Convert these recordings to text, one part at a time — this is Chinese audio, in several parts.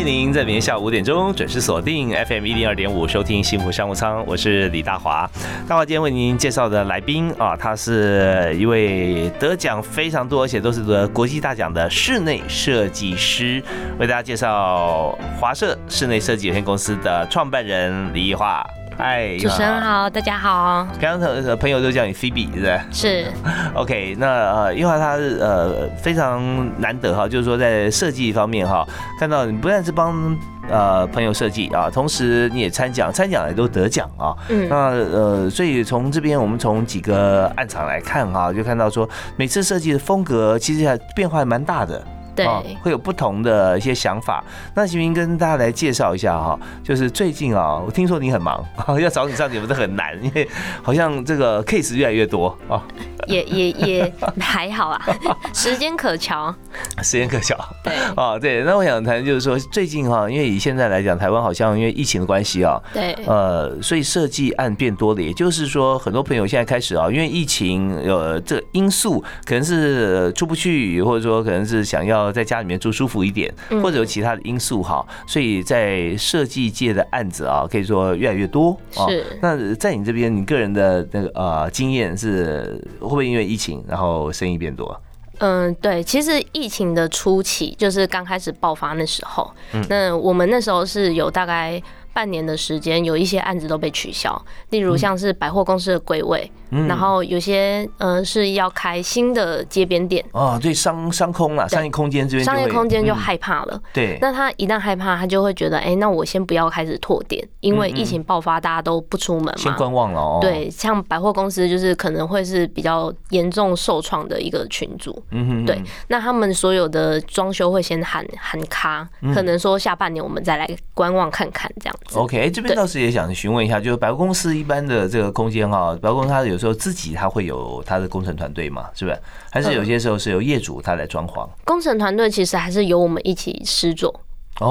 迎您在明天下午五点钟准时锁定 FM 一零二点五收听幸福商务舱，我是李大华。大华今天为您介绍的来宾啊，他是一位得奖非常多，而且都是得国际大奖的室内设计师，为大家介绍华社室内设计有限公司的创办人李艺华。嗨，主持人好，大家好。刚刚的朋友都叫你菲比，对不对？是。OK，那呃，因为他是呃非常难得哈，就是说在设计方面哈，看到你不但是帮呃朋友设计啊，同时你也参奖，参奖也都得奖啊。嗯。那呃，所以从这边我们从几个暗场来看哈，就看到说每次设计的风格其实还变化还蛮大的。对，会有不同的一些想法。那行跟大家来介绍一下哈？就是最近啊，我听说你很忙，要找你上节目都很难，因为好像这个 case 越来越多啊。也也也还好啊，时间可瞧。时间可瞧。对。哦，对。那我想谈就是说，最近哈，因为以现在来讲，台湾好像因为疫情的关系啊，对。呃，所以设计案变多了。也就是说，很多朋友现在开始啊，因为疫情呃这因素，可能是出不去，或者说可能是想要。在家里面住舒服一点，或者有其他的因素哈，所以在设计界的案子啊，可以说越来越多啊。是。那在你这边，你个人的那个呃经验是会不会因为疫情，然后生意变多？嗯，对，其实疫情的初期就是刚开始爆发那时候，那我们那时候是有大概。半年的时间，有一些案子都被取消，例如像是百货公司的柜位，然后有些呃是要开新的街边店。哦，对商商空了，商业空间这边商业空间就害怕了。对，那他一旦害怕，他就会觉得，哎，那我先不要开始拓店，因为疫情爆发，大家都不出门嘛，先观望了哦。对，像百货公司就是可能会是比较严重受创的一个群组。嗯哼，对，那他们所有的装修会先喊喊卡，可能说下半年我们再来观望看看这样。OK，哎，这边倒是也想询问一下，就是百货公司一般的这个空间哈，百货公司它有时候自己它会有它的工程团队嘛，是不是？还是有些时候是由业主他来装潢？工程团队其实还是由我们一起施作。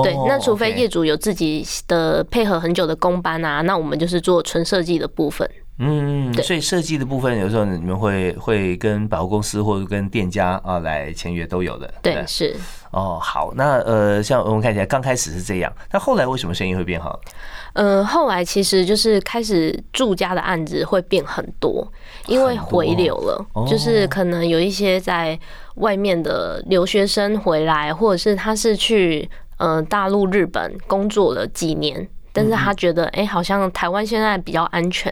对，那除非业主有自己的配合很久的工班啊，那我们就是做纯设计的部分。嗯，所以设计的部分有时候你们会会跟百货公司或者跟店家啊来签约都有的。对，是。哦，好，那呃，像我们看起来刚开始是这样，那后来为什么生意会变好？呃，后来其实就是开始住家的案子会变很多，因为回流了，就是可能有一些在外面的留学生回来，或者是他是去呃大陆、日本工作了几年。但是他觉得，哎，好像台湾现在比较安全，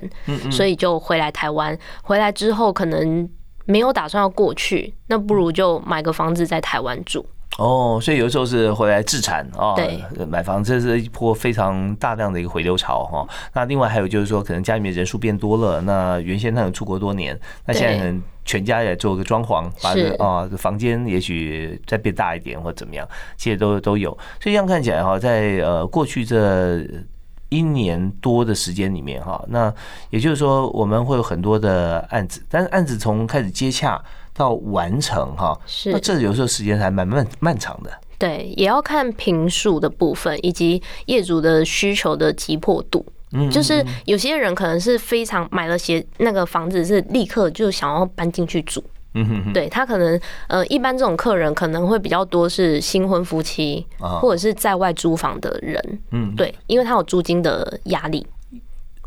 所以就回来台湾。回来之后，可能没有打算要过去，那不如就买个房子在台湾住。哦，所以有时候是回来自产啊，对，买房这是一波非常大量的一个回流潮哈。那另外还有就是说，可能家里面人数变多了，那原先他有出国多年，那现在可能全家也做个装潢，把这啊房间也许再变大一点或怎么样，其实都都有。所以这样看起来哈，在呃过去这一年多的时间里面哈，那也就是说我们会有很多的案子，但是案子从开始接洽。到完成哈，是那这有时候时间还蛮漫漫长的。对，也要看平数的部分以及业主的需求的急迫度。嗯，就是有些人可能是非常买了鞋那个房子是立刻就想要搬进去住。嗯哼哼，对他可能呃，一般这种客人可能会比较多是新婚夫妻或者是在外租房的人。嗯，对，因为他有租金的压力。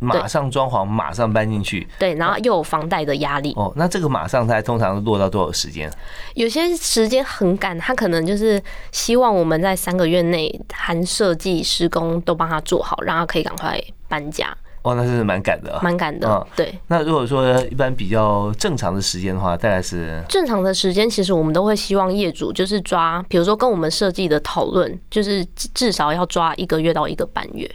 马上装潢，马上搬进去。对，然后又有房贷的压力。哦，那这个马上它通常落到多少时间？有些时间很赶，他可能就是希望我们在三个月内含设计施工都帮他做好，让他可以赶快搬家。哦，那是蛮赶的，蛮赶的。对。那如果说一般比较正常的时间的话，大概是正常的时间，其实我们都会希望业主就是抓，比如说跟我们设计的讨论，就是至少要抓一个月到一个半月。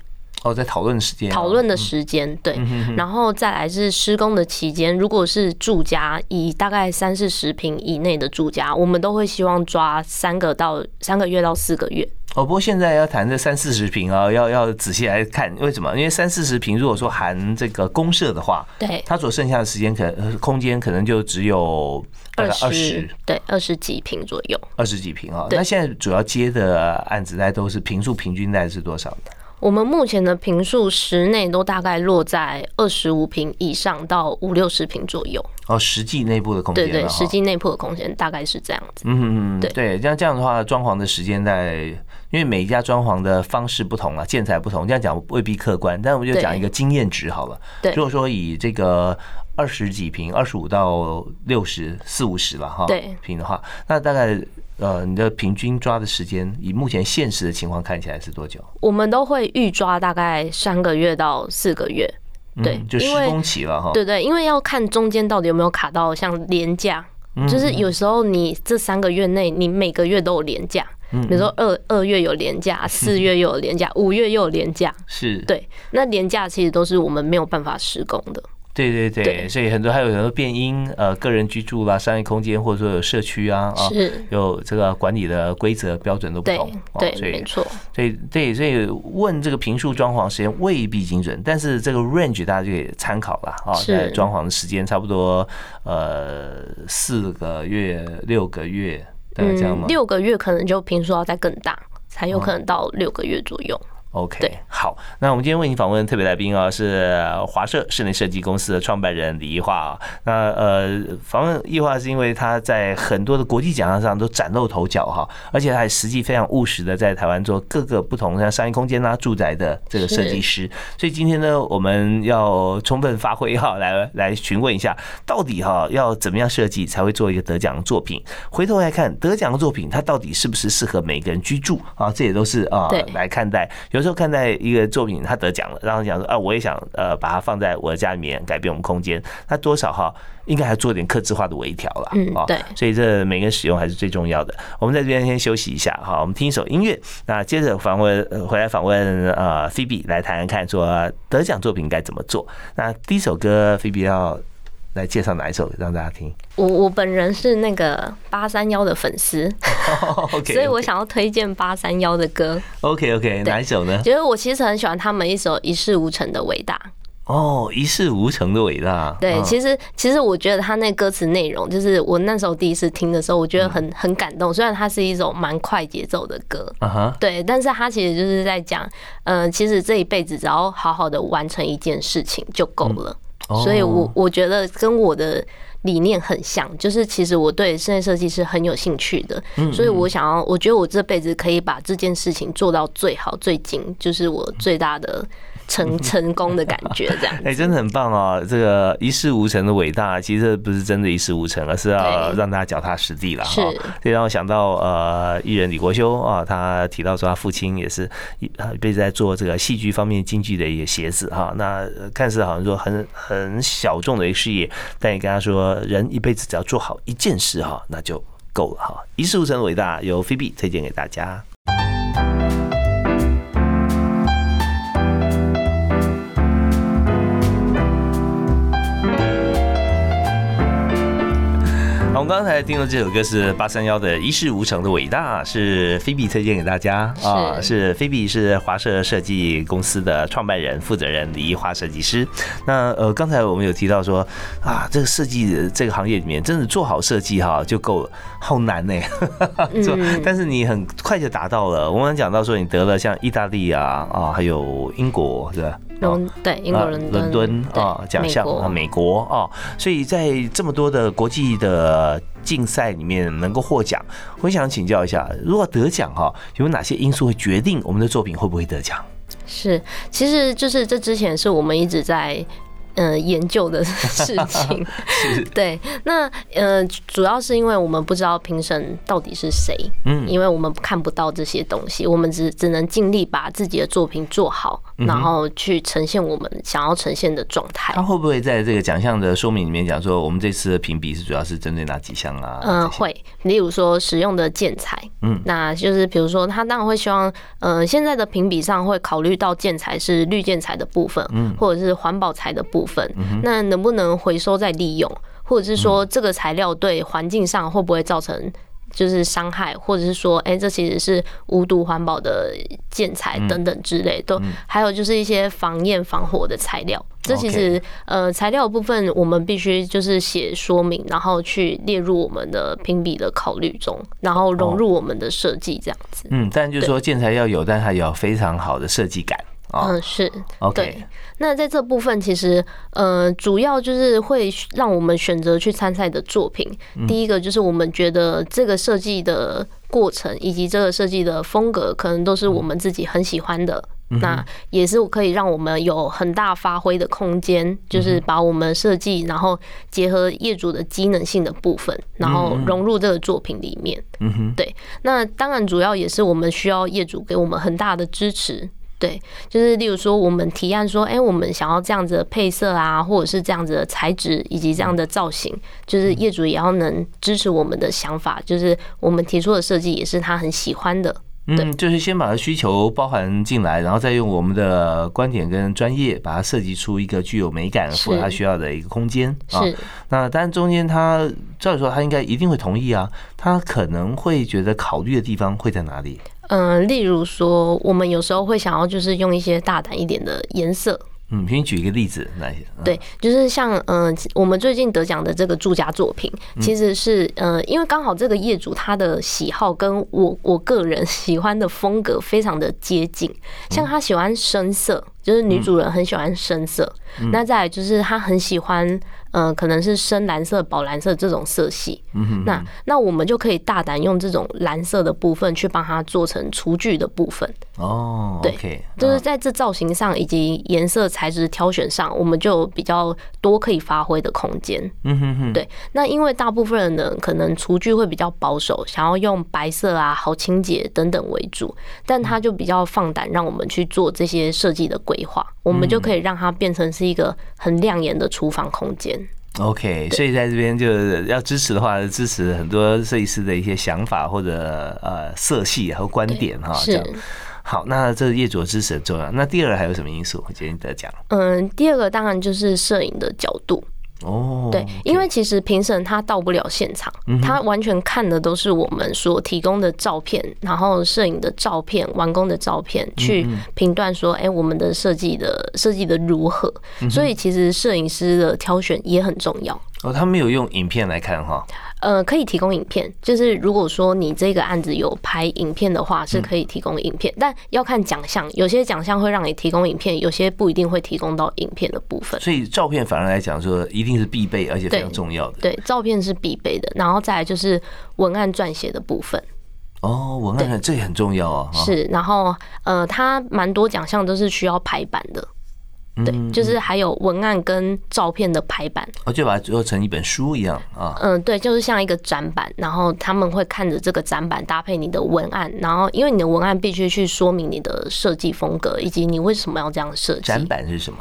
哦，在讨论时间，讨论的时间对，然后再来是施工的期间。如果是住家，以大概三四十平以内的住家，我们都会希望抓三个到三个月到四个月。哦，不过现在要谈这三四十平啊，要要仔细来看，为什么？因为三四十平，如果说含这个公社的话，对，它所剩下的时间可能空间可能就只有二十，对，二十几平左右，二十几平啊。那现在主要接的案子，大概都是平数平均大概是多少呢？我们目前的平数室内都大概落在二十五平以上到五六十平左右。哦，实际内部的空间，对对，实际内部的空间大概是这样子。嗯嗯嗯，对对，像这样的话，装潢的时间在，因为每一家装潢的方式不同啊，建材不同，这样讲未必客观，但我们就讲一个经验值好了。对，如果说以这个二十几平，二十五到六十四五十了哈，对平的话，那大概。呃，你的平均抓的时间，以目前现实的情况看起来是多久？我们都会预抓大概三个月到四个月，对，就施工期了哈。对对，因为要看中间到底有没有卡到像廉价，就是有时候你这三个月内，你每个月都有廉价，比如说二二月有廉价，四月又有廉价，五月又有廉价，是对，那廉价其实都是我们没有办法施工的。对对对，所以很多还有很多变音，呃，个人居住啦、商业空间或者说有社区啊，啊，有这个管理的规则标准都不同，对，没错。所以对，所以问这个平数装潢时间未必精准，但是这个 range 大家就可以参考了啊。在装潢的时间差不多呃四个月、六个月，大概这样吗？六个月可能就平数要再更大，才有可能到六个月左右。OK，好，那我们今天为您访问特别来宾啊，是华社室内设计公司的创办人李易化啊。那呃，访问易化是因为他在很多的国际奖项上都崭露头角哈，而且他还实际非常务实的在台湾做各个不同像商业空间啊、住宅的这个设计师。所以今天呢，我们要充分发挥哈，来来询问一下，到底哈要怎么样设计才会做一个得奖的作品？回头来看得奖的作品，它到底是不是适合每个人居住啊？这也都是啊来看待有。就看在一个作品，他得奖了，然后讲说啊，我也想呃把它放在我的家里面，改变我们空间。那多少哈，应该还做点克制化的微调了。嗯，对。所以这每个人使用还是最重要的。我们在这边先休息一下，哈，我们听一首音乐。那接着访问回来访问呃菲比来谈谈看，说得奖作品该怎么做。那第一首歌，菲比要。来介绍哪一首让大家听？我我本人是那个八三幺的粉丝，所以我想要推荐八三幺的歌。OK OK，哪一首呢？觉得我其实很喜欢他们一首《一事无成的伟大》。哦，一事无成的伟大。对，其实其实我觉得他那歌词内容，就是我那时候第一次听的时候，我觉得很很感动。虽然它是一首蛮快节奏的歌，对，但是它其实就是在讲，嗯，其实这一辈子只要好好的完成一件事情就够了。所以，我我觉得跟我的理念很像，就是其实我对室内设计是很有兴趣的，所以我想要，我觉得我这辈子可以把这件事情做到最好、最精，就是我最大的。成 成功的感觉，这样哎，真的很棒哦！这个一事无成的伟大，其实不是真的一事无成，而是要让大家脚踏实地了哈。这让我想到呃，艺人李国修啊，他提到说他父亲也是一一辈子在做这个戏剧方面京剧的一个鞋子哈。那看似好像说很很小众的一个事业，但也跟他说，人一辈子只要做好一件事哈，那就够了哈。一事无成的伟大，由菲比推荐给大家。们刚才听的这首歌是八三幺的《一事无成的伟大》，是菲比推荐给大家啊。是菲比是华社设计公司的创办人、负责人李一华设计师。那呃，刚才我们有提到说啊，这个设计这个行业里面，真的做好设计哈就够了，好难呢。做，但是你很快就达到了。我们讲到说，你得了像意大利啊啊，还有英国是吧？伦对英国伦伦敦啊奖项啊美国啊，所以在这么多的国际的竞赛里面能够获奖，我想请教一下，如果得奖哈，有哪些因素会决定我们的作品会不会得奖？是，其实就是这之前是我们一直在。嗯，研究的 事情，对，那呃，主要是因为我们不知道评审到底是谁，嗯，因为我们看不到这些东西，我们只只能尽力把自己的作品做好，然后去呈现我们想要呈现的状态。他会不会在这个奖项的说明里面讲说，我们这次的评比是主要是针对哪几项啊？嗯，会，例如说使用的建材，嗯，那就是比如说，他当然会希望，呃，现在的评比上会考虑到建材是绿建材的部分，嗯，或者是环保材的部分，那能不能回收再利用，或者是说这个材料对环境上会不会造成？就是伤害，或者是说，哎，这其实是无毒环保的建材等等之类，都还有就是一些防焰防火的材料。这其实呃材料部分，我们必须就是写说明，然后去列入我们的评比的考虑中，然后融入我们的设计这样子。嗯，但就是说建材要有，但它有非常好的设计感。嗯，是，OK。那在这部分，其实呃，主要就是会让我们选择去参赛的作品。第一个就是我们觉得这个设计的过程以及这个设计的风格，可能都是我们自己很喜欢的。那也是可以让我们有很大发挥的空间，就是把我们设计，然后结合业主的机能性的部分，然后融入这个作品里面。嗯哼，对。那当然，主要也是我们需要业主给我们很大的支持。对，就是例如说，我们提案说，哎，我们想要这样子的配色啊，或者是这样子的材质以及这样的造型，就是业主也要能支持我们的想法，就是我们提出的设计也是他很喜欢的。嗯，就是先把需求包含进来，然后再用我们的观点跟专业，把它设计出一个具有美感、符合他需要的一个空间啊。那当然中间他照理说他应该一定会同意啊，他可能会觉得考虑的地方会在哪里？嗯，例如说，我们有时候会想要就是用一些大胆一点的颜色。嗯，可以举一个例子来。对，就是像嗯，我们最近得奖的这个住家作品，其实是呃，因为刚好这个业主他的喜好跟我我个人喜欢的风格非常的接近，像他喜欢深色。就是女主人很喜欢深色，那再来就是她很喜欢，呃，可能是深蓝色、宝蓝色这种色系。那那我们就可以大胆用这种蓝色的部分去帮它做成厨具的部分。哦，对，就是在这造型上以及颜色材质挑选上，我们就比较多可以发挥的空间。嗯哼哼，对。那因为大部分人呢，可能厨具会比较保守，想要用白色啊、好清洁等等为主，但他就比较放胆，让我们去做这些设计的规。规划，我们就可以让它变成是一个很亮眼的厨房空间。OK，所以在这边就是要支持的话，支持很多设计师的一些想法或者呃色系和观点哈。是，好，那这业主的支持很重要。那第二还有什么因素？我建议得讲。嗯，第二个当然就是摄影的角度。哦，对，因为其实评审他到不了现场，他完全看的都是我们所提供的照片，然后摄影的照片、完工的照片，去评断说，哎，我们的设计的设计的如何。所以其实摄影师的挑选也很重要。哦，他没有用影片来看哈。呃，可以提供影片，就是如果说你这个案子有拍影片的话，是可以提供影片，但要看奖项，有些奖项会让你提供影片，有些不一定会提供到影片的部分。所以照片反而来讲说，一定是必备，而且非常重要的。对，照片是必备的，然后再来就是文案撰写的部分。哦，文案这也很重要啊。是，然后呃，它蛮多奖项都是需要排版的。对，就是还有文案跟照片的排版，哦就把它做成一本书一样啊。嗯，对，就是像一个展板，然后他们会看着这个展板搭配你的文案，然后因为你的文案必须去说明你的设计风格以及你为什么要这样设计。展板是什么？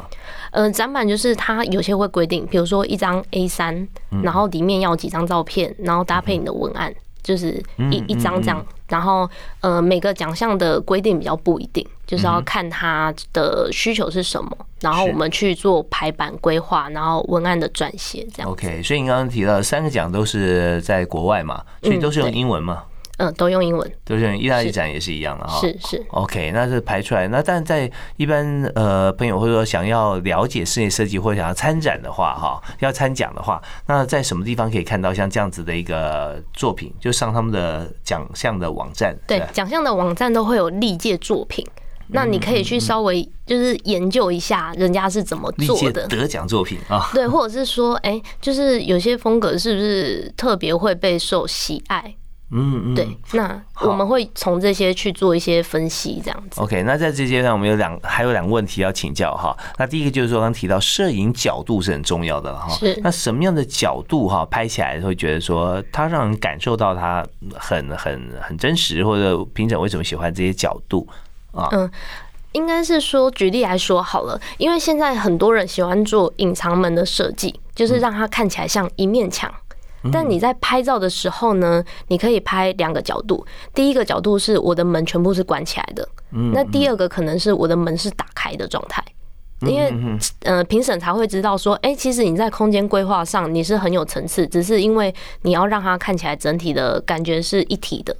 呃，展板就是它有些会规定，比如说一张 A 三，然后里面要几张照片，然后搭配你的文案。就是一一张这样，然后呃每个奖项的规定比较不一定，就是要看他的需求是什么，然后我们去做排版规划，然后文案的撰写这样。OK，所以你刚刚提到三个奖都是在国外嘛，所以都是用英文嘛。嗯，都用英文，都是用意大利展也是一样的哈。是是，OK，那是排出来。那但在一般呃朋友或者说想要了解室内设计或者想要参展的话哈，要参奖的话，那在什么地方可以看到像这样子的一个作品？就上他们的奖项的网站。对，奖项的网站都会有历届作品，那你可以去稍微就是研究一下人家是怎么做的得奖作品啊。对，或者是说，哎，就是有些风格是不是特别会备受喜爱？嗯嗯，对，那我们会从这些去做一些分析，这样子。OK，那在这阶段，我们有两还有两个问题要请教哈。那第一个就是说，刚提到摄影角度是很重要的哈。是。那什么样的角度哈，拍起来会觉得说，它让人感受到它很很很真实，或者评审为什么喜欢这些角度啊？嗯，应该是说，举例来说好了，因为现在很多人喜欢做隐藏门的设计，就是让它看起来像一面墙。但你在拍照的时候呢，你可以拍两个角度。第一个角度是我的门全部是关起来的，那第二个可能是我的门是打开的状态。因为呃，评审才会知道说，哎，其实你在空间规划上你是很有层次，只是因为你要让它看起来整体的感觉是一体的，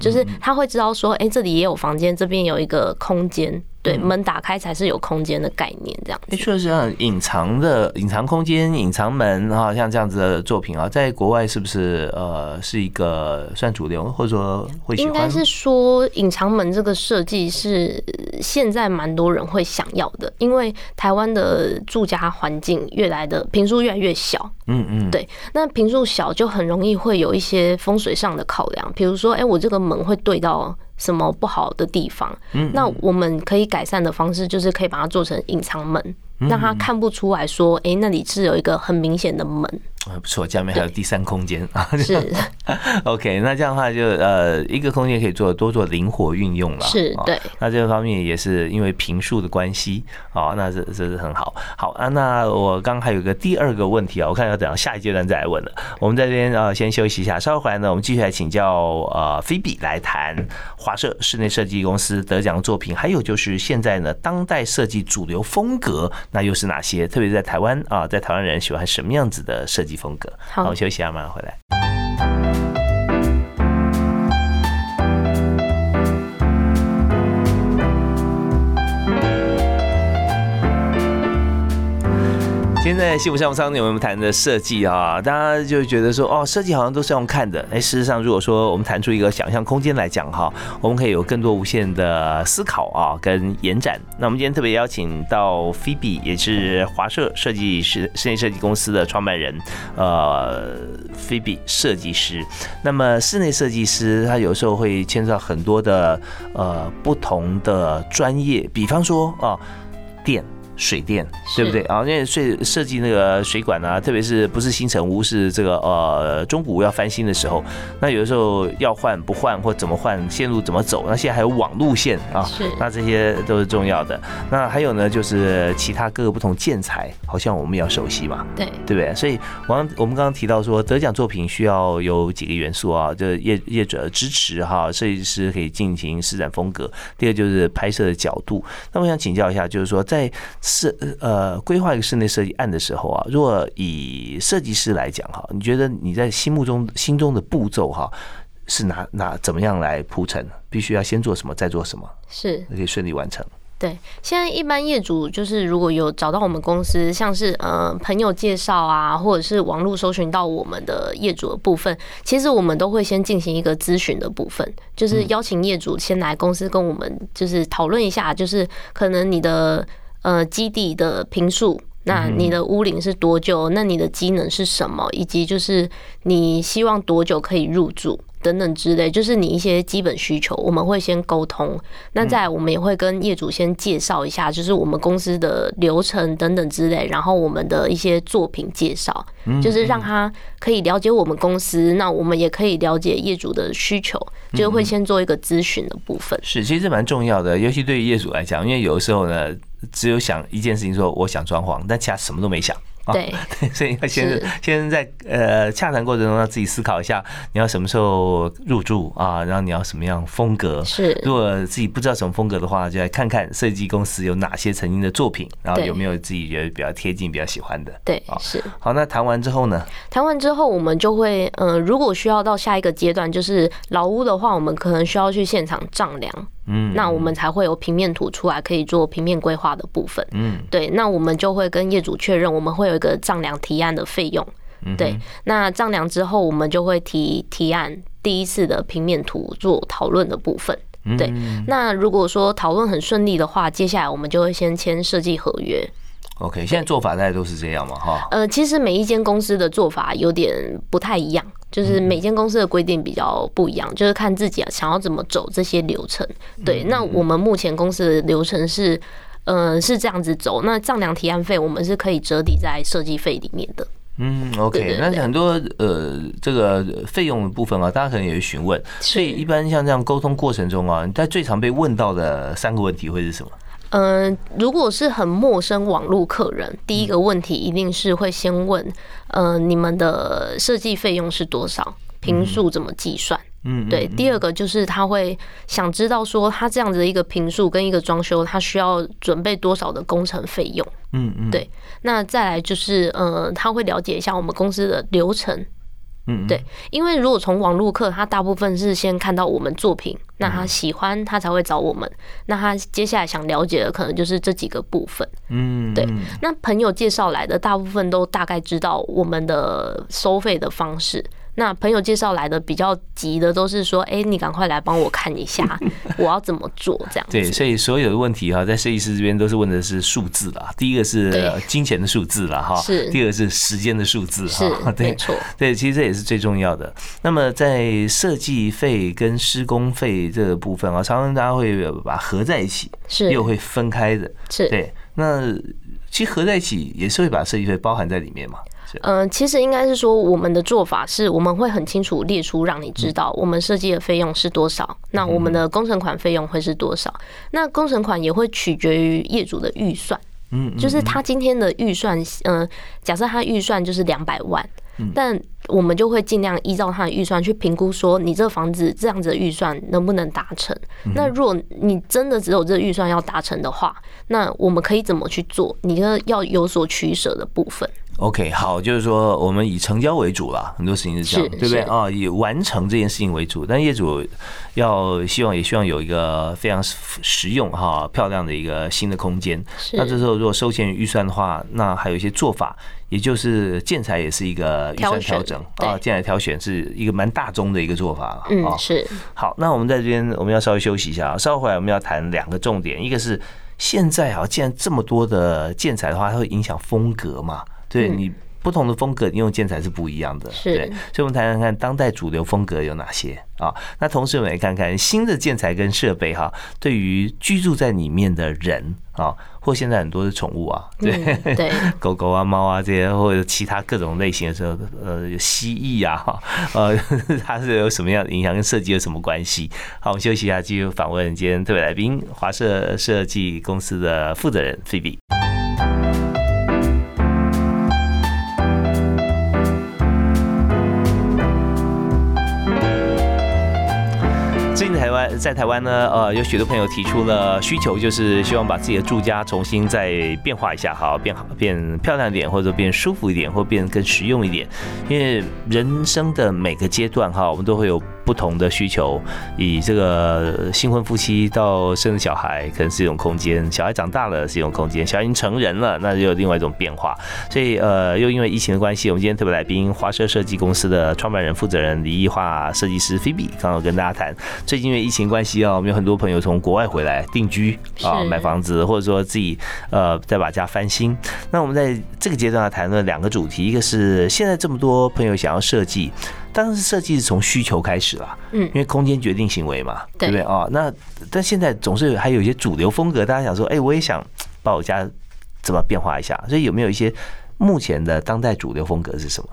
就是他会知道说，哎，这里也有房间，这边有一个空间。对，门打开才是有空间的概念，这样。哎，说实上，隐藏的隐藏空间、隐藏门哈，像这样子的作品啊，在国外是不是呃是一个算主流，或者说会？应该是说，隐藏门这个设计是现在蛮多人会想要的，因为台湾的住家环境越来的平数越来越小。嗯嗯。对，那平数小就很容易会有一些风水上的考量，比如说，哎，我这个门会对到。什么不好的地方？那我们可以改善的方式就是可以把它做成隐藏门，让他看不出来说，哎，那里是有一个很明显的门。啊，不错，下面还有第三空间啊。是，OK，那这样的话就呃，一个空间可以做多做灵活运用了。是，对。那这个方面也是因为平数的关系，哦，那这这是很好。好啊，那我刚刚还有个第二个问题啊，我看要等到下一阶段再来问了。我们在这边啊，先休息一下，稍后回来呢，我们继续来请教呃菲比来谈华社室内设计公司得奖作品，还有就是现在呢当代设计主流风格那又是哪些？特别在台湾啊，在台湾人喜欢什么样子的设计？风格，好，我休息一下，马上回来。现在幸福商务舱有我们谈的设计啊？大家就觉得说，哦，设计好像都是用看的。哎，事实上，如果说我们谈出一个想象空间来讲哈，我们可以有更多无限的思考啊，跟延展。那我们今天特别邀请到 Phoebe，也是华社设计师室内设计公司的创办人，呃，Phoebe 设计师。那么室内设计师他有时候会牵涉到很多的呃不同的专业，比方说啊，电。水电对不对啊？因为设设计那个水管啊，特别是不是新城屋，是这个呃中古屋要翻新的时候，那有的时候要换不换或怎么换线路怎么走？那现在还有网路线啊，是那这些都是重要的。那还有呢，就是其他各个不同建材，好像我们要熟悉嘛，对对不对？所以我我们刚刚提到说，得奖作品需要有几个元素啊，就是业业者支持哈，设计师可以进行施展风格。第二就是拍摄的角度。那我想请教一下，就是说在是呃，规划一个室内设计案的时候啊，如果以设计师来讲哈，你觉得你在心目中心中的步骤哈，是哪哪怎么样来铺陈？必须要先做什么，再做什么，是可以顺利完成？对，现在一般业主就是如果有找到我们公司，像是呃朋友介绍啊，或者是网络搜寻到我们的业主的部分，其实我们都会先进行一个咨询的部分，就是邀请业主先来公司跟我们就是讨论一下，就是可能你的。呃，基地的平数，那你的屋龄是多久？那你的机能是什么？以及就是你希望多久可以入住？等等之类，就是你一些基本需求，我们会先沟通。那再我们也会跟业主先介绍一下，就是我们公司的流程等等之类，然后我们的一些作品介绍，就是让他可以了解我们公司。那我们也可以了解业主的需求，就会先做一个咨询的部分。是，其实蛮重要的，尤其对于业主来讲，因为有的时候呢，只有想一件事情，说我想装潢，但其他什么都没想。对对，所以要先先在呃洽谈过程中，要自己思考一下，你要什么时候入住啊？然后你要什么样风格？是，如果自己不知道什么风格的话，就来看看设计公司有哪些曾经的作品，然后有没有自己觉得比较贴近、比较喜欢的。对，是。好，那谈完之后呢？谈完之后，我们就会呃，如果需要到下一个阶段，就是老屋的话，我们可能需要去现场丈量。嗯，那我们才会有平面图出来，可以做平面规划的部分。嗯，对，那我们就会跟业主确认，我们会有一个丈量提案的费用。对，那丈量之后，我们就会提提案第一次的平面图做讨论的部分。对，那如果说讨论很顺利的话，接下来我们就会先签设计合约。OK，现在做法大概都是这样嘛，哈。呃，其实每一间公司的做法有点不太一样，就是每间公司的规定比较不一样，就是看自己啊想要怎么走这些流程。对，那我们目前公司的流程是，呃，是这样子走。那丈量提案费我们是可以折抵在设计费里面的。嗯，OK，那很多呃这个费用的部分啊，大家可能也会询问。所以一般像这样沟通过程中啊，在最常被问到的三个问题会是什么？嗯，如果是很陌生网络客人，第一个问题一定是会先问，呃，你们的设计费用是多少？平数怎么计算？嗯，对。第二个就是他会想知道说，他这样子的一个平数跟一个装修，他需要准备多少的工程费用？嗯嗯，对。那再来就是，呃，他会了解一下我们公司的流程。嗯，对。因为如果从网络课，他大部分是先看到我们作品，那他喜欢，他才会找我们。那他接下来想了解的，可能就是这几个部分。嗯，对。那朋友介绍来的，大部分都大概知道我们的收费的方式。那朋友介绍来的比较急的都是说，哎，你赶快来帮我看一下，我要怎么做这样？对，所以所有的问题哈，在设计师这边都是问的是数字啦。第一个是金钱的数字了哈，是。第二个是时间的数字哈，没错。对，其实这也是最重要的。那么在设计费跟施工费这个部分啊，常常大家会把合在一起，是又会分开的，是对。那其实合在一起也是会把设计费包含在里面嘛。嗯，其实应该是说，我们的做法是，我们会很清楚列出，让你知道我们设计的费用是多少，那我们的工程款费用会是多少。那工程款也会取决于业主的预算，嗯，就是他今天的预算，嗯，假设他预算就是两百万，但我们就会尽量依照他的预算去评估，说你这个房子这样子的预算能不能达成。那如果你真的只有这预算要达成的话，那我们可以怎么去做？你的要有所取舍的部分。OK，好，就是说我们以成交为主了，很多事情是这样，对不对啊？以完成这件事情为主，但业主要希望也希望有一个非常实用哈、漂亮的一个新的空间。那这时候如果收钱预算的话，那还有一些做法，也就是建材也是一个预算调整啊，建材挑选是一个蛮大宗的一个做法嗯，是。好，那我们在这边我们要稍微休息一下，稍后回来我们要谈两个重点，一个是现在啊，既然这么多的建材的话，它会影响风格嘛？对你不同的风格，你用建材是不一样的。是，所以我们谈谈看当代主流风格有哪些啊？那同时我们也看看新的建材跟设备哈，对于居住在里面的人啊，或现在很多的宠物啊，对对，狗狗啊、猫啊这些，或者其他各种类型的时候，呃，蜥蜴啊，哈，呃，它是有什么样的影响，跟设计有什么关系？好，我们休息一下，继续访问今天特别来宾，华设设计公司的负责人菲在台湾呢，呃，有许多朋友提出了需求，就是希望把自己的住家重新再变化一下，哈变好变漂亮点，或者变舒服一点，或变更实用一点。因为人生的每个阶段哈，我们都会有不同的需求。以这个新婚夫妻到生小孩，可能是一种空间；小孩长大了是一种空间；小孩已经成人了，那就有另外一种变化。所以呃，又因为疫情的关系，我们今天特别来宾华设设计公司的创办人、负责人李艺化设计师菲比，刚刚跟大家谈最近。因为疫情关系啊，我们有很多朋友从国外回来定居啊，买房子，或者说自己呃再把家翻新。那我们在这个阶段要谈论两个主题，一个是现在这么多朋友想要设计，当然是设计是从需求开始啦，嗯，因为空间决定行为嘛，对不对啊？那但现在总是还有一些主流风格，大家想说，哎，我也想把我家怎么变化一下，所以有没有一些目前的当代主流风格是什么？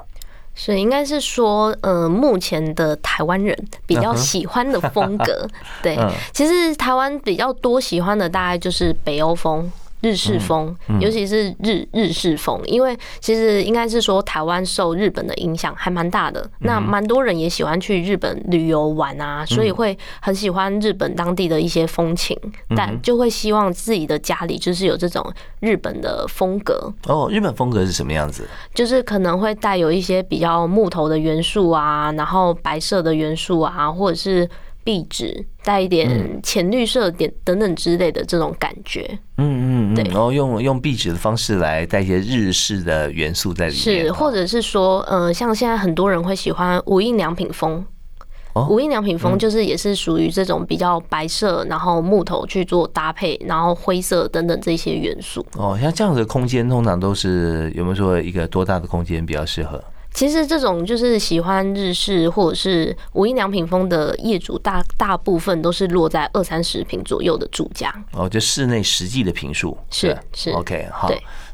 是，应该是说，呃，目前的台湾人比较喜欢的风格，对，其实台湾比较多喜欢的大概就是北欧风。日式风，尤其是日日式风，因为其实应该是说台湾受日本的影响还蛮大的，那蛮多人也喜欢去日本旅游玩啊，所以会很喜欢日本当地的一些风情，但就会希望自己的家里就是有这种日本的风格。哦，日本风格是什么样子？就是可能会带有一些比较木头的元素啊，然后白色的元素啊，或者是。壁纸带一点浅绿色点等等之类的这种感觉，嗯嗯，对，然后用用壁纸的方式来带一些日式的元素在里面，是，或者是说，呃，像现在很多人会喜欢无印良品风，无印良品风就是也是属于这种比较白色，然后木头去做搭配，然后灰色等等这些元素。哦，像这样的空间通常都是有没有说一个多大的空间比较适合？其实这种就是喜欢日式或者是无印良品风的业主，大大部分都是落在二三十平左右的住家。哦，就室内实际的平数是是 OK 好。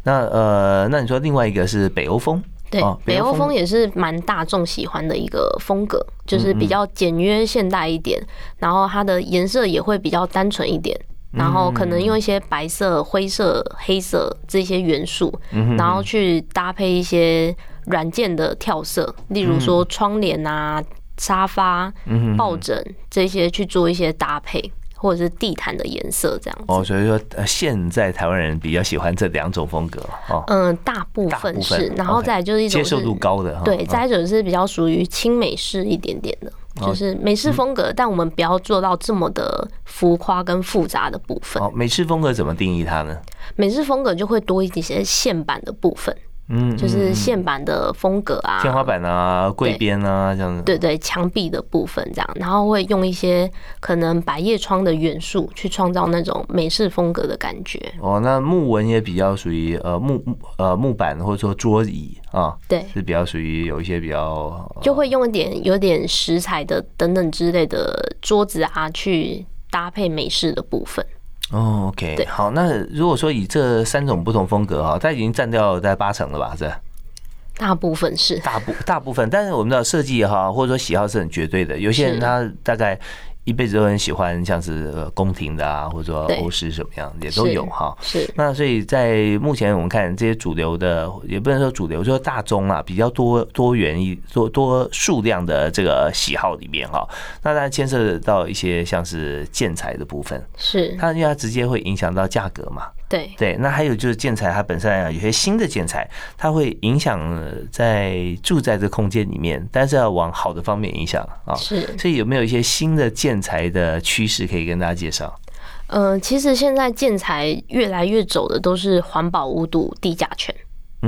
那呃，那你说另外一个是北欧风？对，北欧风也是蛮大众喜欢的一个风格，就是比较简约现代一点，然后它的颜色也会比较单纯一点。然后可能用一些白色、灰色、黑色这些元素，然后去搭配一些软件的跳色，例如说窗帘啊、沙发、抱枕这些去做一些搭配。或者是地毯的颜色这样子哦，所以说现在台湾人比较喜欢这两种风格哦。嗯，大部分是，然后再就是一种接受度高的，对，再一种是比较属于轻美式一点点的，就是美式风格，但我们不要做到这么的浮夸跟复杂的部分。哦，美式风格怎么定义它呢？美式风格就会多一些线板的部分。嗯，就是线板的风格啊，天花板啊，柜边啊，这样子。对对，墙壁的部分这样，然后会用一些可能百叶窗的元素去创造那种美式风格的感觉。哦，那木纹也比较属于呃木呃木板或者说桌椅啊，对，是比较属于有一些比较，就会用一点有点石材的等等之类的桌子啊，去搭配美式的部分。哦，OK，好，那如果说以这三种不同风格哈，它已经占掉在八成了吧？这大部分是大部大部分，但是我们知道设计哈，或者说喜好是很绝对的，有些人他大概。一辈子都很喜欢像是宫廷的啊，或者说欧式什么样也都有哈。是。那所以在目前我们看这些主流的，也不能说主流，就说大众啊，比较多多元一多多数量的这个喜好里面哈，那它牵涉到一些像是建材的部分。是。它因为它直接会影响到价格嘛。对。对。那还有就是建材它本身啊，有些新的建材，它会影响在住在这空间里面，但是要往好的方面影响啊。是。所以有没有一些新的建建材的趋势可以跟大家介绍。嗯，其实现在建材越来越走的都是环保、无毒、低甲醛，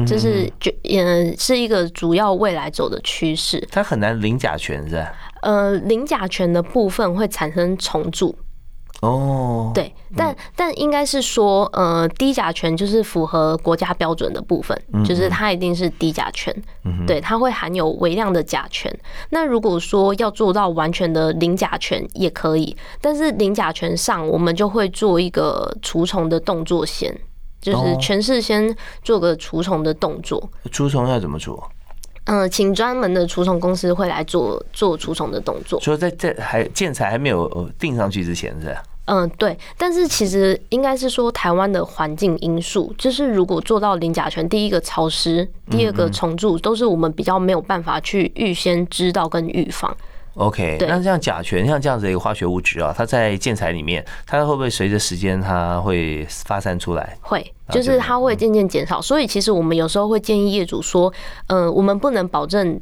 这是就嗯是一个主要未来走的趋势。它很难零甲醛是吧？呃，零甲醛的部分会产生重蛀。哦，对，但但应该是说，呃，低甲醛就是符合国家标准的部分，就是它一定是低甲醛，对，它会含有微量的甲醛。那如果说要做到完全的零甲醛也可以，但是零甲醛上我们就会做一个除虫的动作先，就是全是先做个除虫的动作。除虫要怎么做？嗯，请专门的除虫公司会来做做除虫的动作。所以在在还建材还没有定上去之前，是吧？嗯，对。但是其实应该是说，台湾的环境因素，就是如果做到零甲醛，第一个潮湿，第二个虫蛀，都是我们比较没有办法去预先知道跟预防。OK，那像甲醛，像这样子的一个化学物质啊，它在建材里面，它会不会随着时间它会发散出来？会，就是它会渐渐减少。所以其实我们有时候会建议业主说，嗯，我们不能保证。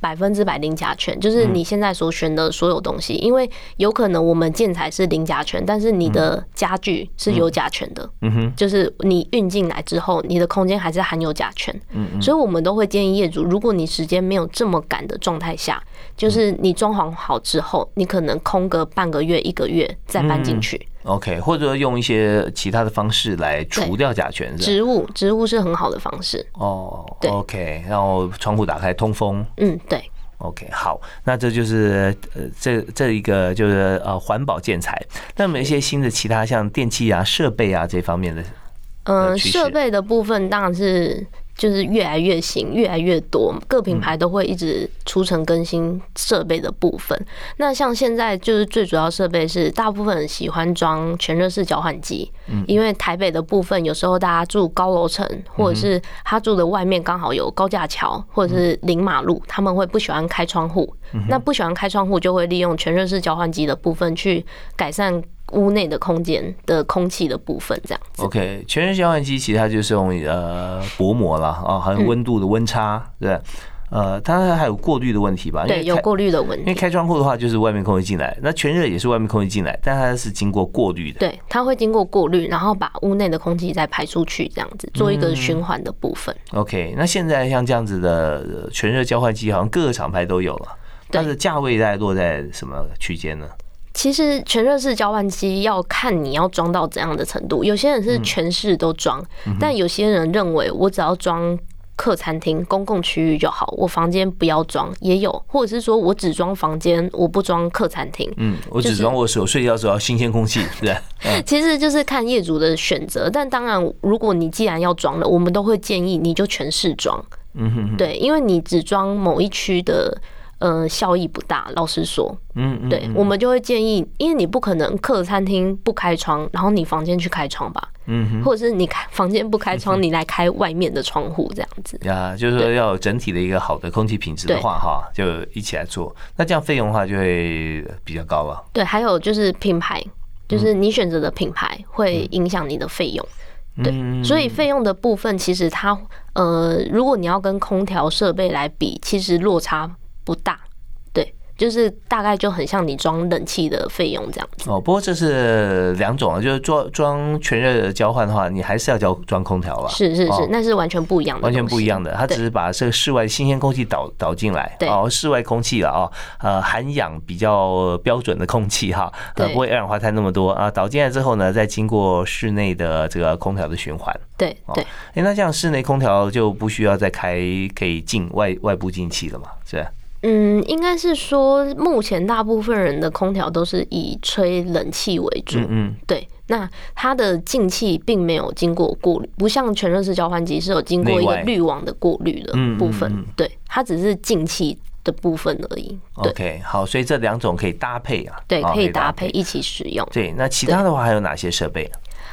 百分之百零甲醛，就是你现在所选的所有东西，因为有可能我们建材是零甲醛，但是你的家具是有甲醛的，嗯。哼，就是你运进来之后，你的空间还是含有甲醛，嗯嗯，所以我们都会建议业主，如果你时间没有这么赶的状态下，就是你装潢好之后，你可能空个半个月、一个月再搬进去。OK，或者用一些其他的方式来除掉甲醛，植物植物是很好的方式哦。对，OK，然后窗户打开通风。嗯，对。OK，好，那这就是呃这这一个就是呃环保建材。那么一些新的其他像电器啊、设备啊这方面的，嗯，设备的部分当然是。就是越来越新，越来越多，各品牌都会一直出成更新设备的部分。那像现在就是最主要设备是，大部分喜欢装全热式交换机，因为台北的部分有时候大家住高楼层，或者是他住的外面刚好有高架桥或者是临马路，他们会不喜欢开窗户。那不喜欢开窗户，就会利用全热式交换机的部分去改善。屋内的空间的空气的部分，这样子。OK，全热交换机其实它就是用呃薄膜了啊，还有温度的温差，对呃，当然还有过滤的问题吧？对，有过滤的问题。因为开窗户的话，就是外面空气进来，那全热也是外面空气进来，但它是经过过滤的。对，它会经过过滤，然后把屋内的空气再排出去，这样子做一个循环的部分。OK，那现在像这样子的全热交换机，好像各个厂牌都有了，但是价位大概落在什么区间呢？其实全热式交换机要看你要装到怎样的程度，有些人是全市都装，但有些人认为我只要装客餐厅、公共区域就好，我房间不要装，也有，或者是说我只装房间，我不装客餐厅。嗯，我只装我所睡觉时候新鲜空气，对。其实就是看业主的选择，但当然，如果你既然要装了，我们都会建议你就全市装。嗯哼，对，因为你只装某一区的。呃，效益不大。老实说，嗯，对，我们就会建议，因为你不可能客餐厅不开窗，然后你房间去开窗吧，嗯，或者是你开房间不开窗，你来开外面的窗户这样子。呀，就是说要整体的一个好的空气品质的话，哈，就一起来做。那这样费用的话就会比较高了。对，还有就是品牌，就是你选择的品牌会影响你的费用。对，所以费用的部分其实它呃，如果你要跟空调设备来比，其实落差不大。对就是大概就很像你装冷气的费用这样子哦。不过这是两种啊，就是装装全热的交换的话，你还是要交装空调了。是是是，那是完全不一样的，完全不一样的。它只是把这个室外新鲜空气导导进来，哦，室外空气了啊，呃，含氧比较标准的空气哈，呃，不会二氧化碳那么多啊。导进来之后呢，再经过室内的这个空调的循环。对对。哎，那这样室内空调就不需要再开可以进外外部进气了嘛？是。嗯，应该是说，目前大部分人的空调都是以吹冷气为主。嗯，对。那它的进气并没有经过过滤，不像全热式交换机是有经过一个滤网的过滤的部分。对，它只是进气的部分而已。OK，好，所以这两种可以搭配啊。对，可以搭配一起使用。对，那其他的话还有哪些设备？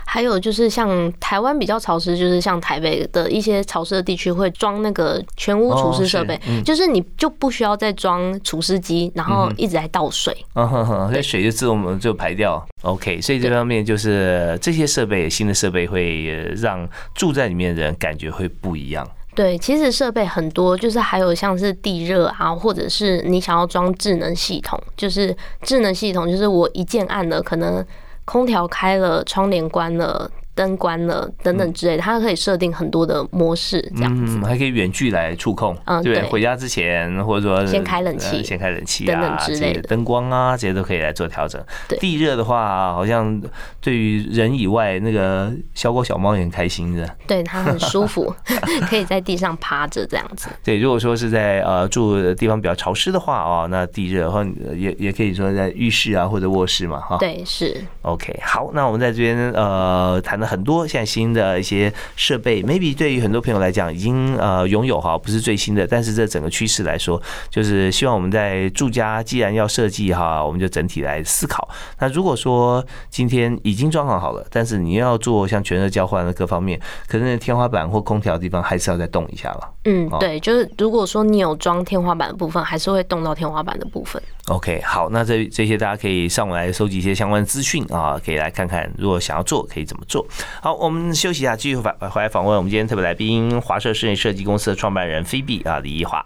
还有就是像台湾比较潮湿，就是像台北的一些潮湿的地区会装那个全屋除湿设备，就是你就不需要再装除湿机，然后一直在倒水，嗯哼哼，所以水就自动就排掉。OK，所以这方面就是这些设备，新的设备会让住在里面的人感觉会不一样。对，其实设备很多，就是还有像是地热啊，或者是你想要装智能系统，就是智能系统，就是我一键按了可能。空调开了，窗帘关了。灯关了等等之类的，它可以设定很多的模式，这样子，还可以远距来触控。嗯，对，回家之前或者说先开冷气，先开冷气等等之类的灯光啊，这些都可以来做调整。地热的话，好像对于人以外，那个小狗小猫也很开心的，对它很舒服，可以在地上趴着这样子。对，如果说是在呃住的地方比较潮湿的话哦，那地热或也也可以说在浴室啊或者卧室嘛，哈。对，是。OK，好，那我们在这边呃谈很多现在新的一些设备，maybe 对于很多朋友来讲已经呃拥有哈，不是最新的，但是这整个趋势来说，就是希望我们在住家既然要设计哈，我们就整体来思考。那如果说今天已经装潢好了，但是你要做像全热交换的各方面，可能天花板或空调的地方还是要再动一下了。嗯，对，就是如果说你有装天花板的部分，还是会动到天花板的部分。OK，好，那这这些大家可以上网来收集一些相关资讯啊，可以来看看，如果想要做可以怎么做。好，我们休息一下，继续返回来访问我们今天特别来宾华社室内设计公司的创办人菲比啊，李一华。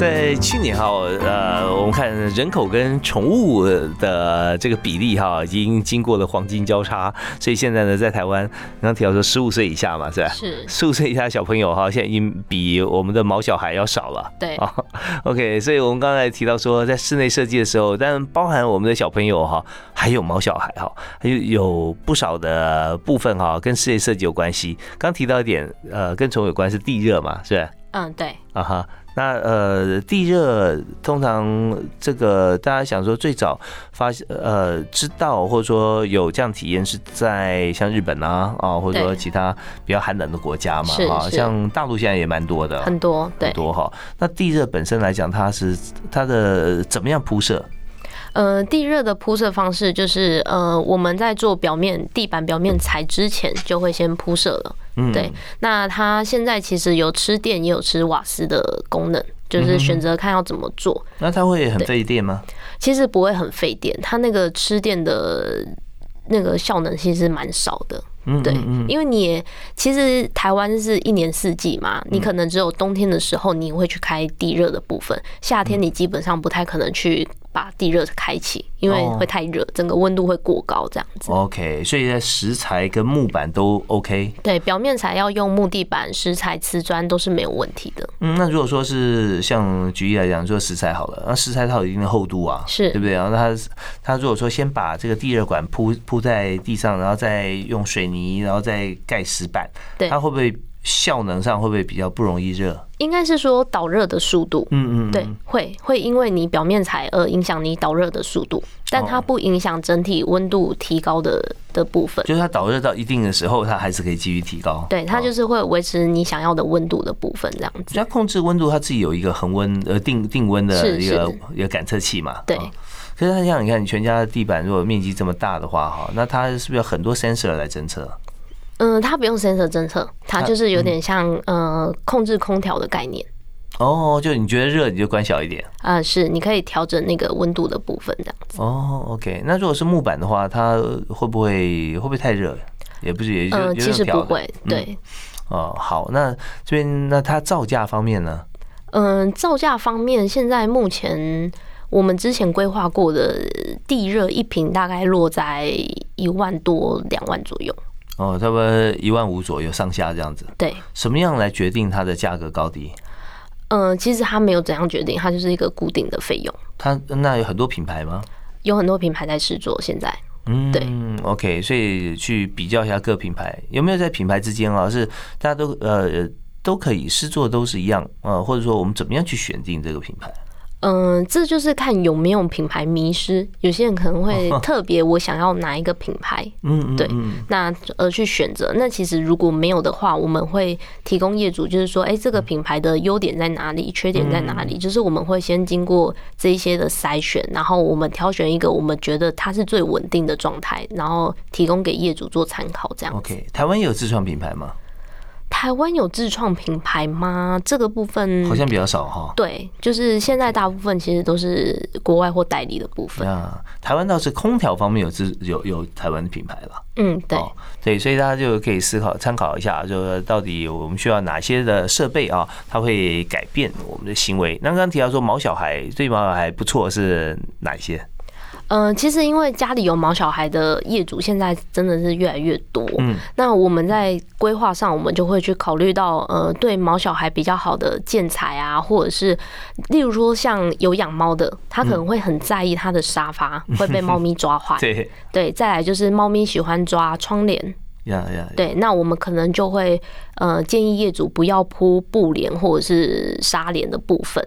在去年哈，呃，我们看人口跟宠物的这个比例哈，已经经过了黄金交叉，所以现在呢，在台湾刚刚提到说十五岁以下嘛，是吧？是十五岁以下小朋友哈，现在已经比我们的毛小孩要少了。对啊，OK，所以我们刚才提到说，在室内设计的时候，但包含我们的小朋友哈，还有毛小孩哈，还有有不少的部分哈，跟室内设计有关系。刚提到一点，呃，跟宠物有关是地热嘛，是吧？嗯，对。啊哈。那呃，地热通常这个大家想说最早发现呃知道或者说有这样体验是在像日本啊啊或者说其他比较寒冷的国家嘛啊，像大陆现在也蛮多的，很多很多哈。那地热本身来讲，它是它的怎么样铺设？呃，地热的铺设方式就是，呃，我们在做表面地板表面材之前，就会先铺设了。嗯，对。那它现在其实有吃电也有吃瓦斯的功能，就是选择看要怎么做。那它会很费电吗？其实不会很费电，它那个吃电的那个效能其实蛮少的。嗯，对，因为你其实台湾是一年四季嘛，你可能只有冬天的时候你会去开地热的部分，夏天你基本上不太可能去。把地热开启，因为会太热，整个温度会过高，这样子。OK，所以在石材跟木板都 OK。对，表面材要用木地板、石材、瓷砖都是没有问题的。嗯，那如果说是像举例来讲，说石材好了，那石材它有一定的厚度啊，是对不对？然后它它如果说先把这个地热管铺铺在地上，然后再用水泥，然后再盖石板，对，它会不会效能上会不会比较不容易热？应该是说导热的速度，嗯嗯，对，会会因为你表面材而影响你导热的速度，但它不影响整体温度提高的的部分。就是它导热到一定的时候，它还是可以继续提高。对，它就是会维持你想要的温度的部分，这样子。它控制温度，它自己有一个恒温呃定定温的一个一个感测器嘛。对。可是它像你看，你全家的地板如果面积这么大的话，哈，那它是不是有很多 sensor 来侦测？嗯，它不用 sensor 侦测，它就是有点像呃控制空调的概念。哦，就你觉得热，你就关小一点。啊，是，你可以调整那个温度的部分这样子。哦，OK，那如果是木板的话，它会不会会不会太热？也不是，也就嗯，其实不会，对。哦，好，那这边那它造价方面呢？嗯，造价方面，现在目前我们之前规划过的地热一平大概落在一万多两万左右。哦，差不多一万五左右上下这样子。对，什么样来决定它的价格高低？嗯，其实它没有怎样决定，它就是一个固定的费用。它那有很多品牌吗？有很多品牌在试做，现在。嗯，对。OK，所以去比较一下各品牌有没有在品牌之间啊，是大家都呃都可以试做都是一样呃，或者说我们怎么样去选定这个品牌？嗯，这就是看有没有品牌迷失。有些人可能会特别，我想要哪一个品牌，嗯，对，那而去选择。那其实如果没有的话，我们会提供业主，就是说，哎，这个品牌的优点在哪里，缺点在哪里？就是我们会先经过这一些的筛选，然后我们挑选一个我们觉得它是最稳定的状态，然后提供给业主做参考。这样。OK，台湾有自创品牌吗？台湾有自创品牌吗？这个部分好像比较少哈。对，就是现在大部分其实都是国外或代理的部分。啊，台湾倒是空调方面有自有有台湾的品牌了。嗯，对对，所以大家就可以思考参考一下，就到底我们需要哪些的设备啊？它会改变我们的行为。那刚刚提到说毛小孩对毛小孩不错是哪些？嗯，其实因为家里有毛小孩的业主，现在真的是越来越多。嗯，那我们在规划上，我们就会去考虑到，呃，对毛小孩比较好的建材啊，或者是，例如说像有养猫的，他可能会很在意他的沙发 会被猫咪抓坏。对对，再来就是猫咪喜欢抓窗帘。呀呀。对，那我们可能就会呃建议业主不要铺布帘或者是纱帘的部分。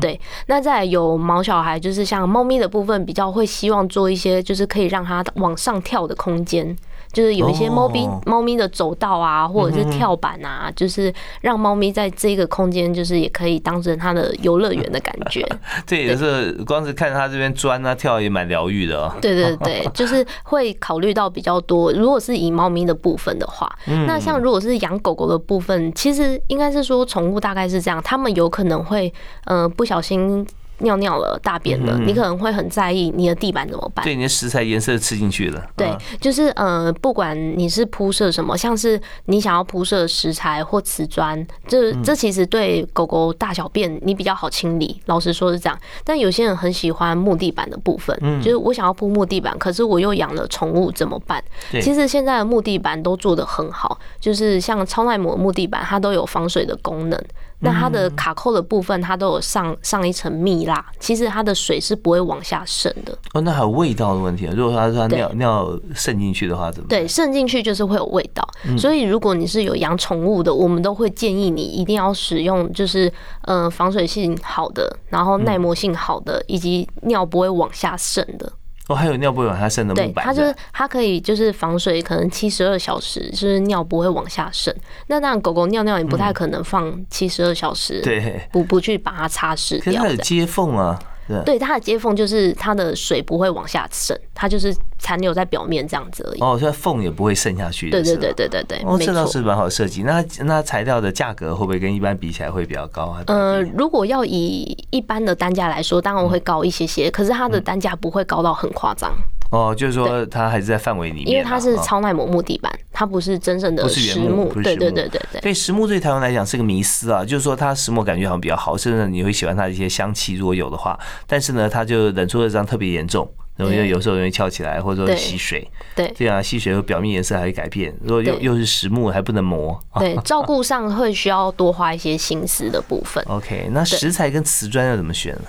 对，那在有毛小孩，就是像猫咪的部分，比较会希望做一些，就是可以让它往上跳的空间。就是有一些猫咪猫咪的走道啊，或者是跳板啊，就是让猫咪在这个空间，就是也可以当成它的游乐园的感觉。这也是光是看它这边钻啊跳也蛮疗愈的哦。对对对，就是会考虑到比较多。如果是以猫咪的部分的话，那像如果是养狗狗的部分，其实应该是说宠物大概是这样，他们有可能会呃不小心。尿尿了，大便了，你可能会很在意你的地板怎么办？对，你的食材颜色吃进去了。对，就是呃，不管你是铺设什么，像是你想要铺设食材或瓷砖，这这其实对狗狗大小便你比较好清理。老实说是这样，但有些人很喜欢木地板的部分，就是我想要铺木地板，可是我又养了宠物怎么办？其实现在的木地板都做得很好，就是像超耐磨木地板，它都有防水的功能。那它的卡扣的部分，它都有上上一层蜜蜡，其实它的水是不会往下渗的。哦，那还有味道的问题啊？如果它它尿尿渗进去的话，怎么？对，渗进去就是会有味道。所以如果你是有养宠物的，我们都会建议你一定要使用，就是呃防水性好的，然后耐磨性好的，以及尿不会往下渗的。哦，还有尿不会往下渗的木板，它就是它可以就是防水，可能七十二小时，就是尿不会往下渗。那当然，狗狗尿尿也不太可能放七十二小时，对，不不去把它擦拭掉。它有接缝啊。对它的接缝就是它的水不会往下渗，它就是残留在表面这样子而已。哦，所以缝也不会渗下去。对对对对对对，哦，这倒是蛮好设计。那那材料的价格会不会跟一般比起来会比较高？呃，如果要以一般的单价来说，当然会高一些些，可是它的单价不会高到很夸张。哦，就是说它还是在范围里面，因为它是超耐磨木地板，它不是真正的实木。对对对对对。对实木对台湾来讲是个迷思啊，就是说它实木感觉好像比较好，甚至你会喜欢它的一些香气，如果有的话。但是呢，它就冷出张特别严重，然后又有时候容易翘起来，或者说吸水。对，这样吸水，表面颜色还会改变。如果又又是实木，还不能磨。对，照顾上会需要多花一些心思的部分。OK，那石材跟瓷砖要怎么选呢？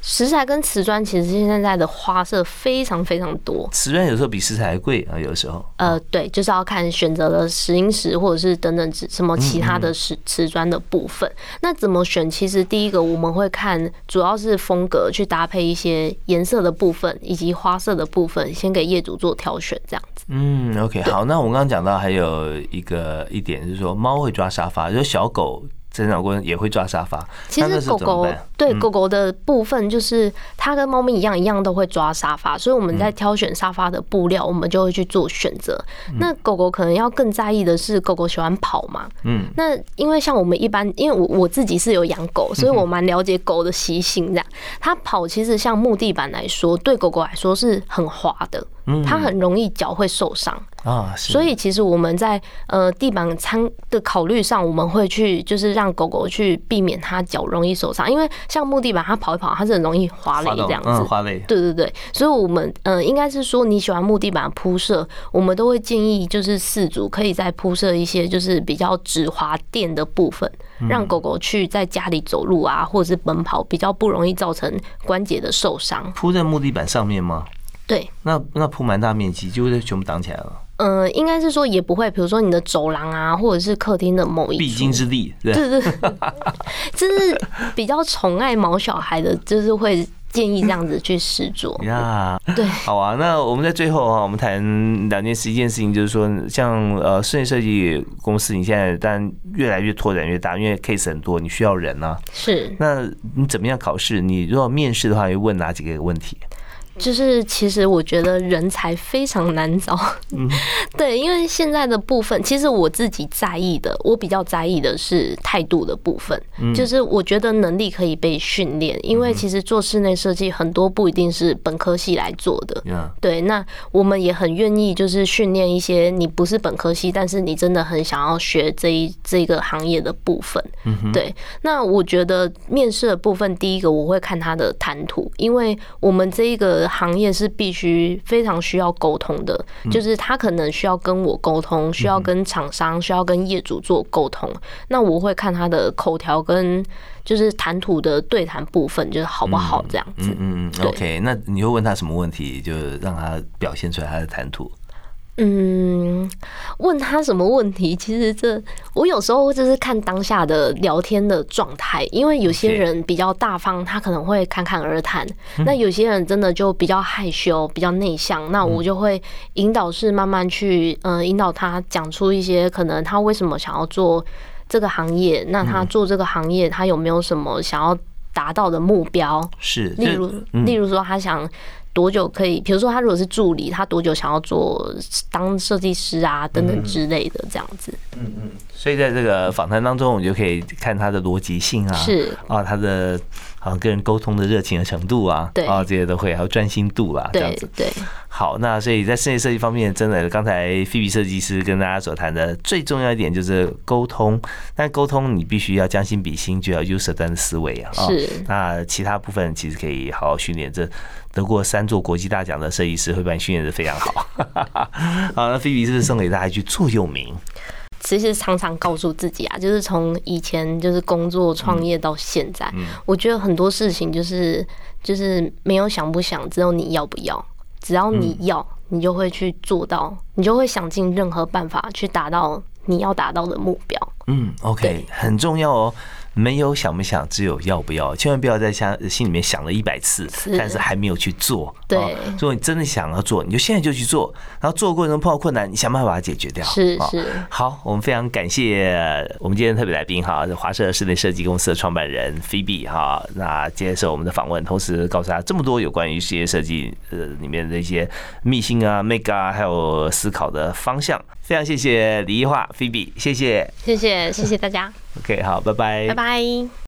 石材跟瓷砖其实现在的花色非常非常多，瓷砖有时候比石材还贵啊，有时候。呃，对，就是要看选择的石英石或者是等等什么其他的石瓷砖的部分。那怎么选？其实第一个我们会看，主要是风格去搭配一些颜色的部分以及花色的部分，先给业主做挑选这样子。嗯，OK，好。那我们刚刚讲到还有一个一点是说，猫会抓沙发，就小狗。成长过程也会抓沙发。其实狗狗对狗狗的部分，就是它跟猫咪一样，一样都会抓沙发。所以我们在挑选沙发的布料，我们就会去做选择。那狗狗可能要更在意的是，狗狗喜欢跑嘛？嗯。那因为像我们一般，因为我我自己是有养狗，所以我蛮了解狗的习性。这样，它跑其实像木地板来说，对狗狗来说是很滑的。它很容易脚会受伤啊，所以其实我们在呃地板餐的考虑上，我们会去就是让狗狗去避免它脚容易受伤，因为像木地板它跑一跑，它是很容易滑累这样子，滑累。对对对，所以我们呃应该是说你喜欢木地板铺设，我们都会建议就是四组可以再铺设一些就是比较直滑垫的部分，让狗狗去在家里走路啊或者是奔跑比较不容易造成关节的受伤。铺在木地板上面吗？对，那那铺蛮大面积，就会全部挡起来了。嗯，应该是说也不会，比如说你的走廊啊，或者是客厅的某一必经之地，对对，就是比较宠爱毛小孩的，就是会建议这样子去试做 呀。对，好啊。那我们在最后啊，我们谈两件事，一件事情就是说，像呃室内设计公司，你现在但越来越拓展越大，因为 case 很多，你需要人啊。是，那你怎么样考试？你如果面试的话，会问哪几个问题？就是其实我觉得人才非常难找，嗯 对，因为现在的部分，其实我自己在意的，我比较在意的是态度的部分。就是我觉得能力可以被训练，因为其实做室内设计很多不一定是本科系来做的。对，那我们也很愿意就是训练一些你不是本科系，但是你真的很想要学这一这个行业的部分。嗯对，那我觉得面试的部分，第一个我会看他的谈吐，因为我们这一个。行业是必须非常需要沟通的，就是他可能需要跟我沟通，需要跟厂商，需要跟业主做沟通。那我会看他的口条跟就是谈吐的对谈部分，就是好不好这样子。嗯嗯，OK。那你会问他什么问题，就让他表现出来他的谈吐？嗯，问他什么问题？其实这我有时候就是看当下的聊天的状态，因为有些人比较大方，他可能会侃侃而谈；那有些人真的就比较害羞、比较内向，那我就会引导式慢慢去，嗯，引导他讲出一些可能他为什么想要做这个行业，那他做这个行业他有没有什么想要达到的目标？是，例如，例如说他想。多久可以？比如说，他如果是助理，他多久想要做当设计师啊，等等之类的，这样子。嗯嗯。所以在这个访谈当中，我们就可以看他的逻辑性啊，是啊，他的好像跟人沟通的热情的程度啊，对啊，这些都会，还有专心度啊，这样子。对。好，那所以在室内设计方面，真的刚才菲比设计师跟大家所谈的最重要一点就是沟通。但沟通你必须要将心比心，就要 user 端的思维啊。是。那其他部分其实可以好好训练。这得过三座国际大奖的设计师会把你训练的非常好。好，那菲比是不是送给大家一句座右铭？其实常常告诉自己啊，就是从以前就是工作创业到现在，我觉得很多事情就是就是没有想不想，只有你要不要。只要你要，你就会去做到，你就会想尽任何办法去达到你要达到的目标。嗯，OK，很重要哦。没有想不想，只有要不要。千万不要在想心里面想了一百次，但是还没有去做。对，如果你真的想要做，你就现在就去做。然后做过程中碰到困难，你想办法把它解决掉。是是。好，我们非常感谢我们今天特别来宾哈，华社室内设计公司的创办人菲比哈，那接受我们的访问，同时告诉他这么多有关于室内设计呃里面的一些秘辛啊、make 啊，还有思考的方向。非常谢谢李一化菲比，谢谢，谢谢，谢谢大家。OK，好，拜拜，拜拜。